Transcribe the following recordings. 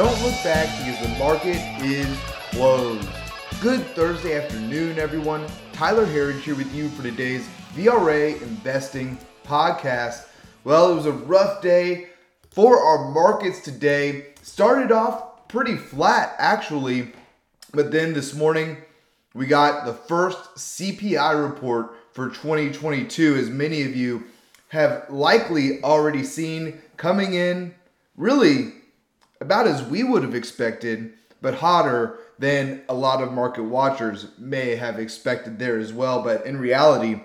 don't look back because the market is closed. Good Thursday afternoon, everyone. Tyler Herriage here with you for today's VRA Investing Podcast. Well, it was a rough day for our markets today. Started off pretty flat, actually, but then this morning we got the first CPI report for 2022, as many of you have likely already seen coming in really about as we would have expected, but hotter than a lot of market watchers may have expected there as well. But in reality,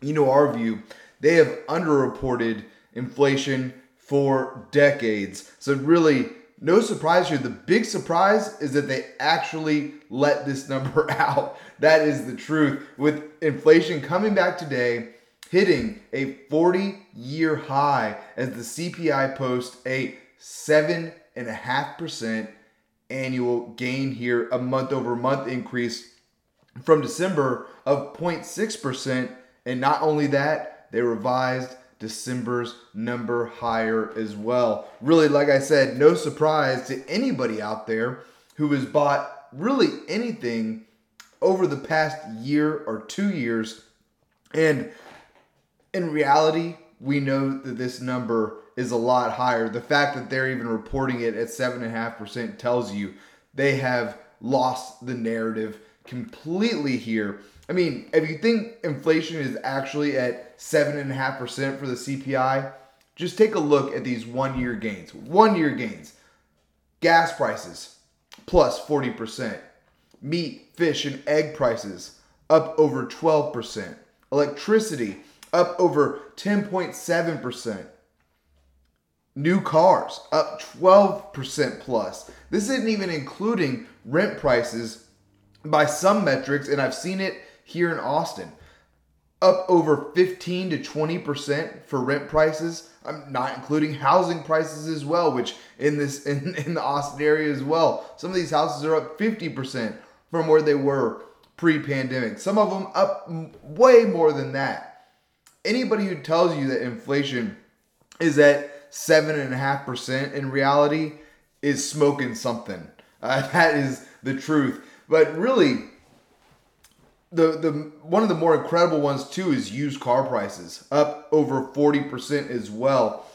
you know our view, they have underreported inflation for decades. So really, no surprise here. The big surprise is that they actually let this number out. That is the truth. With inflation coming back today, hitting a 40 year high as the CPI posts a 7.5% annual gain here, a month over month increase from December of 0.6%. And not only that, they revised December's number higher as well. Really, like I said, no surprise to anybody out there who has bought really anything over the past year or two years. And in reality, we know that this number is a lot higher. The fact that they're even reporting it at 7.5% tells you they have lost the narrative completely here. I mean, if you think inflation is actually at 7.5% for the CPI, just take a look at these one year gains. One year gains. Gas prices plus 40%. Meat, fish, and egg prices up over 12%. Electricity up over 10.7%. New cars up 12% plus. This isn't even including rent prices by some metrics, and I've seen it here in Austin. Up over 15 to 20% for rent prices. I'm not including housing prices as well, which in this in, in the Austin area as well. Some of these houses are up 50% from where they were pre-pandemic. Some of them up way more than that. Anybody who tells you that inflation is at seven and a half percent in reality is smoking something. Uh, that is the truth. But really, the the one of the more incredible ones too is used car prices up over 40% as well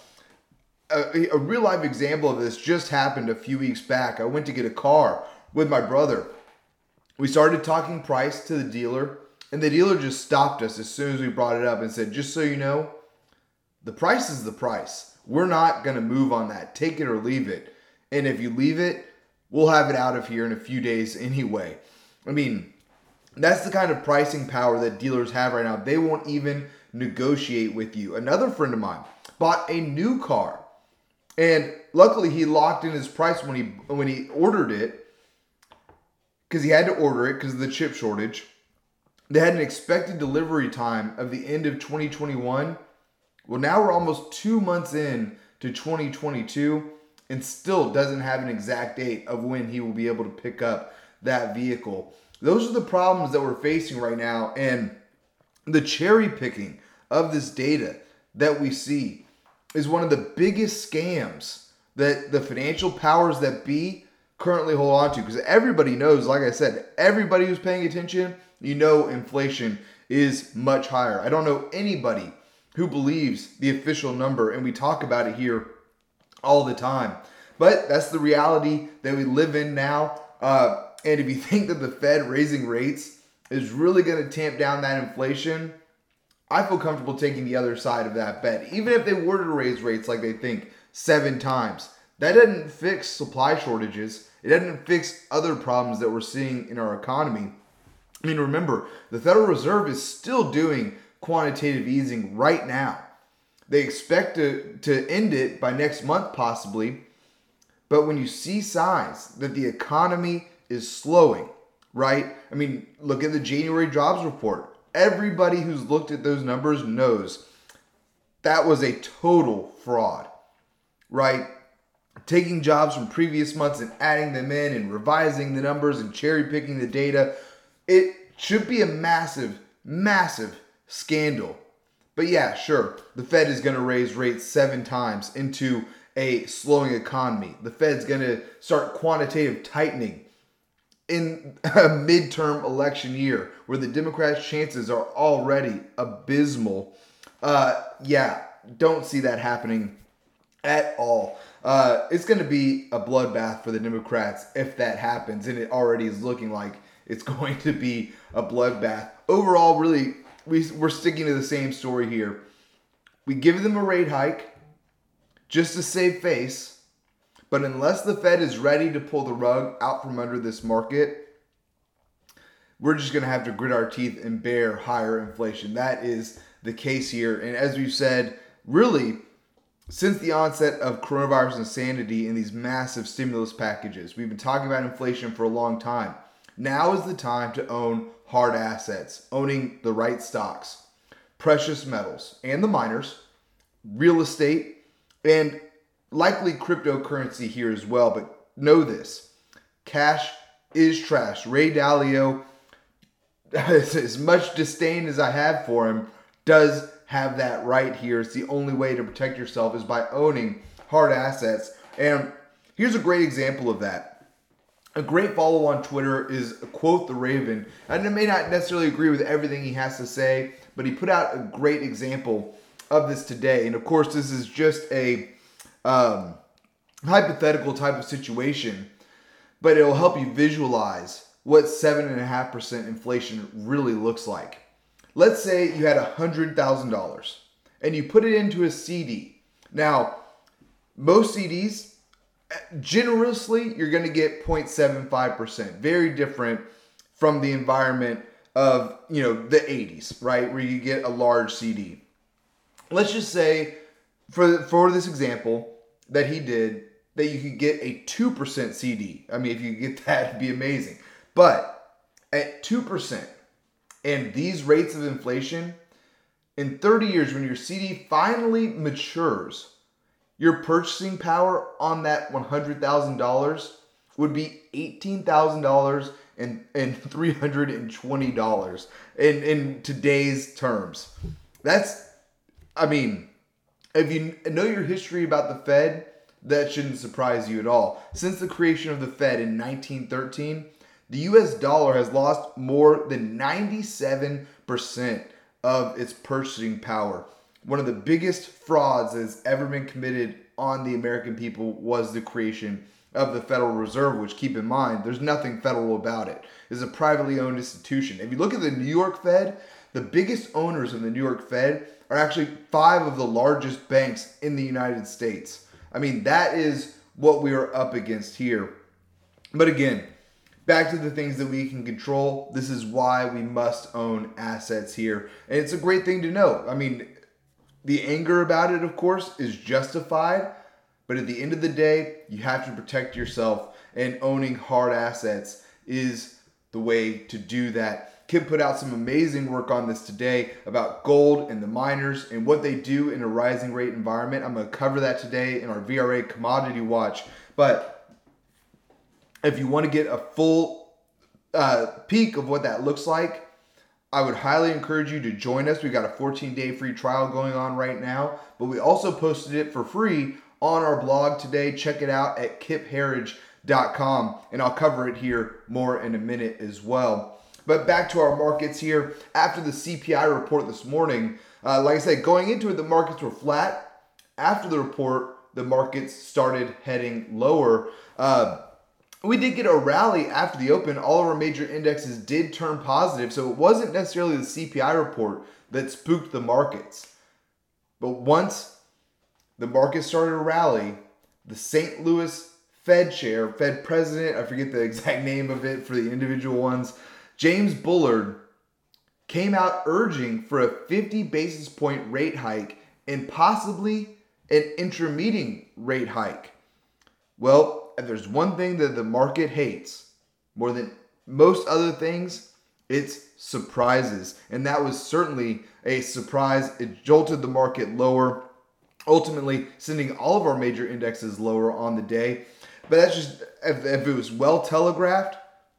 a, a, real life example of this just happened a few weeks back i went to get a car with my brother we started talking price to the dealer and the dealer just stopped us as soon as we brought it up and said just so you know the price is the price we're not going to move on that take it or leave it and if you leave it we'll have it out of here in a few days anyway i mean that's the kind of pricing power that dealers have right now. They won't even negotiate with you. Another friend of mine bought a new car, and luckily he locked in his price when he when he ordered it because he had to order it because of the chip shortage. They had an expected delivery time of the end of 2021. Well, now we're almost two months in to 2022 and still doesn't have an exact date of when he will be able to pick up that vehicle. Those are the problems that we're facing right now. And the cherry picking of this data that we see is one of the biggest scams that the financial powers that be currently hold on to. Because everybody knows, like I said, everybody who's paying attention, you know, inflation is much higher. I don't know anybody who believes the official number, and we talk about it here all the time. But that's the reality that we live in now. Uh, and if you think that the Fed raising rates is really going to tamp down that inflation, I feel comfortable taking the other side of that bet. Even if they were to raise rates like they think seven times, that doesn't fix supply shortages. It doesn't fix other problems that we're seeing in our economy. I mean, remember, the Federal Reserve is still doing quantitative easing right now. They expect to, to end it by next month, possibly. But when you see signs that the economy is slowing, right? I mean, look at the January jobs report. Everybody who's looked at those numbers knows that was a total fraud, right? Taking jobs from previous months and adding them in and revising the numbers and cherry picking the data. It should be a massive, massive scandal. But yeah, sure, the Fed is going to raise rates seven times into a slowing economy. The Fed's going to start quantitative tightening in a midterm election year where the Democrats' chances are already abysmal. Uh, yeah, don't see that happening at all. Uh, it's going to be a bloodbath for the Democrats if that happens, and it already is looking like it's going to be a bloodbath. Overall, really, we, we're sticking to the same story here. We give them a rate hike just to save face, but unless the Fed is ready to pull the rug out from under this market, we're just going to have to grit our teeth and bear higher inflation. That is the case here. And as we've said, really, since the onset of coronavirus insanity and these massive stimulus packages, we've been talking about inflation for a long time. Now is the time to own hard assets, owning the right stocks, precious metals, and the miners, real estate, and likely cryptocurrency here as well. But know this cash is trash. Ray Dalio, as much disdain as I have for him, does have that right here. It's the only way to protect yourself is by owning hard assets. And here's a great example of that. A great follow on Twitter is quote the Raven. And I may not necessarily agree with everything he has to say, but he put out a great example of this today. And of course, this is just a um, hypothetical type of situation, but it'll help you visualize what 7.5% inflation really looks like. Let's say you had $100,000 and you put it into a CD. Now, most CDs, generously, you're going to get 0.75%. Very different from the environment of, you know, the 80s, right? Where you get a large CD. Let's just say, for, for this example that he did, that you could get a 2% CD. I mean, if you get that, it'd be amazing. But at 2%, and these rates of inflation, in 30 years, when your CD finally matures, your purchasing power on that $100,000 would be $18,000 and, and $320 in, in today's terms. That's, I mean, if you know your history about the Fed, that shouldn't surprise you at all. Since the creation of the Fed in 1913, the US dollar has lost more than 97% of its purchasing power. One of the biggest frauds that has ever been committed on the American people was the creation of the Federal Reserve, which keep in mind, there's nothing federal about it. It's a privately owned institution. If you look at the New York Fed, the biggest owners of the New York Fed are actually five of the largest banks in the United States. I mean, that is what we are up against here. But again, back to the things that we can control. This is why we must own assets here. And it's a great thing to know. I mean, the anger about it, of course, is justified. But at the end of the day, you have to protect yourself, and owning hard assets is the way to do that. Kim put out some amazing work on this today about gold and the miners and what they do in a rising rate environment. I'm going to cover that today in our VRA Commodity Watch. But if you want to get a full uh, peek of what that looks like, I would highly encourage you to join us. We've got a 14 day free trial going on right now, but we also posted it for free on our blog today. Check it out at kipherriage.com, and I'll cover it here more in a minute as well. But back to our markets here. After the CPI report this morning, uh, like I said, going into it, the markets were flat. After the report, the markets started heading lower. Uh, we did get a rally after the open. All of our major indexes did turn positive, so it wasn't necessarily the CPI report that spooked the markets. But once the market started to rally, the St. Louis Fed chair, Fed president, I forget the exact name of it for the individual ones, James Bullard came out urging for a 50 basis point rate hike and possibly an intermediate rate hike. Well, if there's one thing that the market hates more than most other things, it's surprises. And that was certainly a surprise. It jolted the market lower, ultimately sending all of our major indexes lower on the day. But that's just, if, if it was well telegraphed,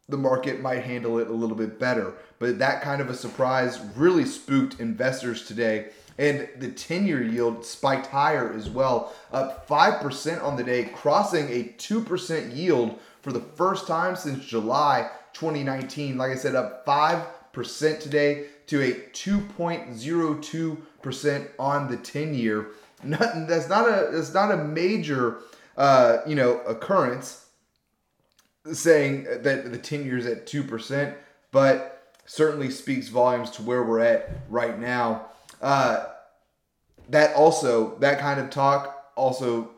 the market might handle it a little bit better. But that kind of a surprise really spooked investors today. And the 10 year yield spiked higher as well, up 5% on the day, crossing a 2% yield for the first time since July 2019. Like I said, up 5% today to a 2.02% on the 10 year. That's not a that's not a major uh, you know occurrence saying that the 10 years at 2%, but certainly speaks volumes to where we're at right now. Uh, that also, that kind of talk also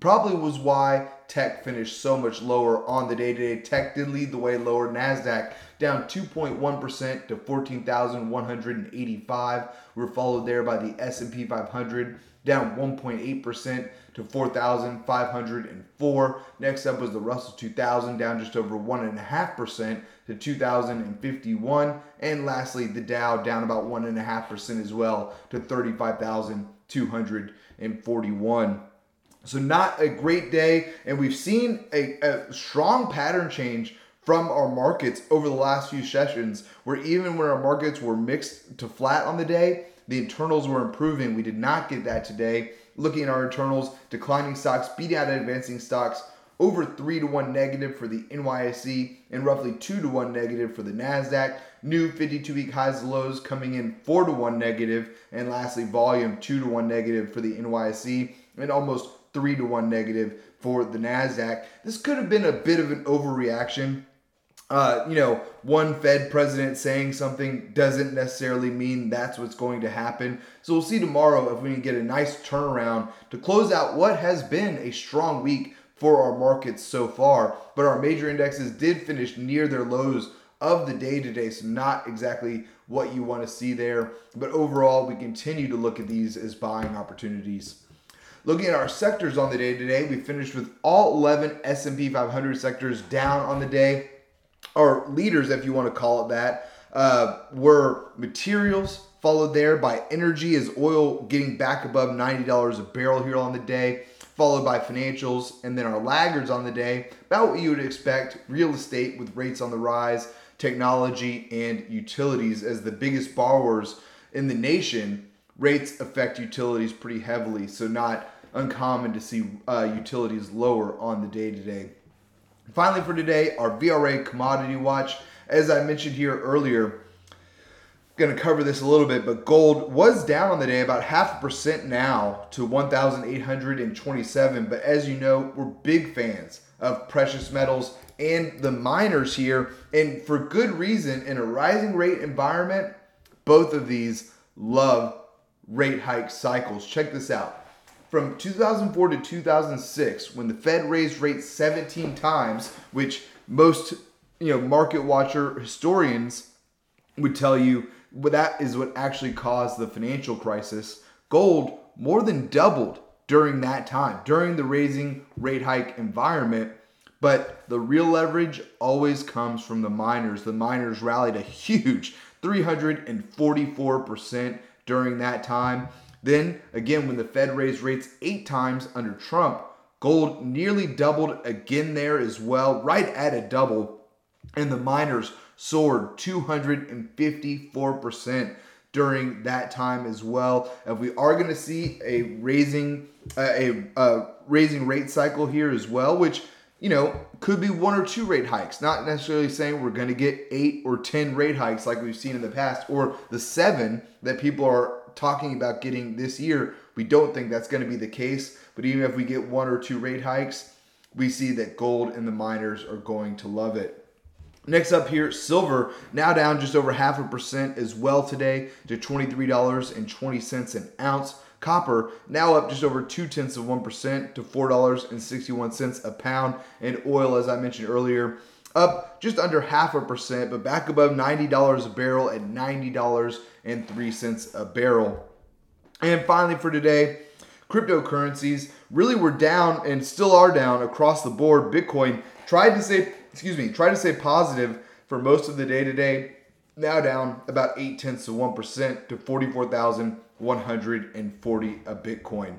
probably was why tech finished so much lower on the day to day. Tech did lead the way lower. NASDAQ down 2.1% to 14,185. We're followed there by the S&P 500 down 1.8% to 4,504. Next up was the Russell 2000 down just over 1.5% to 2,051. And lastly, the Dow down about 1.5% as well to 35,241. So, not a great day. And we've seen a, a strong pattern change from our markets over the last few sessions, where even when our markets were mixed to flat on the day, the internals were improving. We did not get that today. Looking at our internals, declining stocks beating out advancing stocks over 3 to 1 negative for the NYSE and roughly 2 to 1 negative for the NASDAQ. New 52 week highs and lows coming in 4 to 1 negative. And lastly, volume 2 to 1 negative for the NYSE and almost 3 to 1 negative for the NASDAQ. This could have been a bit of an overreaction uh, you know, one Fed president saying something doesn't necessarily mean that's what's going to happen. So we'll see tomorrow if we can get a nice turnaround to close out what has been a strong week for our markets so far. But our major indexes did finish near their lows of the day today, so not exactly what you want to see there. But overall, we continue to look at these as buying opportunities. Looking at our sectors on the day today, we finished with all 11 S&P 500 sectors down on the day or leaders, if you want to call it that, uh, were materials, followed there by energy as oil getting back above $90 a barrel here on the day, followed by financials, and then our laggards on the day, about what you would expect real estate with rates on the rise, technology, and utilities as the biggest borrowers in the nation. Rates affect utilities pretty heavily, so not uncommon to see uh, utilities lower on the day to day. Finally, for today, our VRA commodity watch. As I mentioned here earlier, going to cover this a little bit, but gold was down on the day about half a percent now to 1,827. But as you know, we're big fans of precious metals and the miners here, and for good reason. In a rising rate environment, both of these love rate hike cycles. Check this out from 2004 to 2006 when the Fed raised rates 17 times, which most you know market watcher historians would tell you well, that is what actually caused the financial crisis. Gold more than doubled during that time, during the raising rate hike environment. But the real leverage always comes from the miners. The miners rallied a huge 344% during that time. Then, again, when the Fed raised rates eight times under Trump, gold nearly doubled again there as well, right at a double. And the miners soared 254% during that time as well. If we are going to see a raising uh, a, a raising rate cycle here as well, which you know could be one or two rate hikes, not necessarily saying we're going to get eight or ten rate hikes like we've seen in the past, or the seven that people are talking about getting this year. We don't think that's going to be the case. But even if we get one or two rate hikes, we see that gold and the miners are going to love it. Next up here, silver now down just over half a percent as well today to $23.20 an ounce. Copper now up just over two tenths of 1% to $4.61 a pound. And oil, as I mentioned earlier, up just under half a percent, but back above $90 a barrel at $90.03 a barrel. And finally, for today, cryptocurrencies really were down and still are down across the board. Bitcoin tried to say, excuse me, tried to stay positive for most of the day today, now down about eight tenths of 1% to 44,140 a Bitcoin.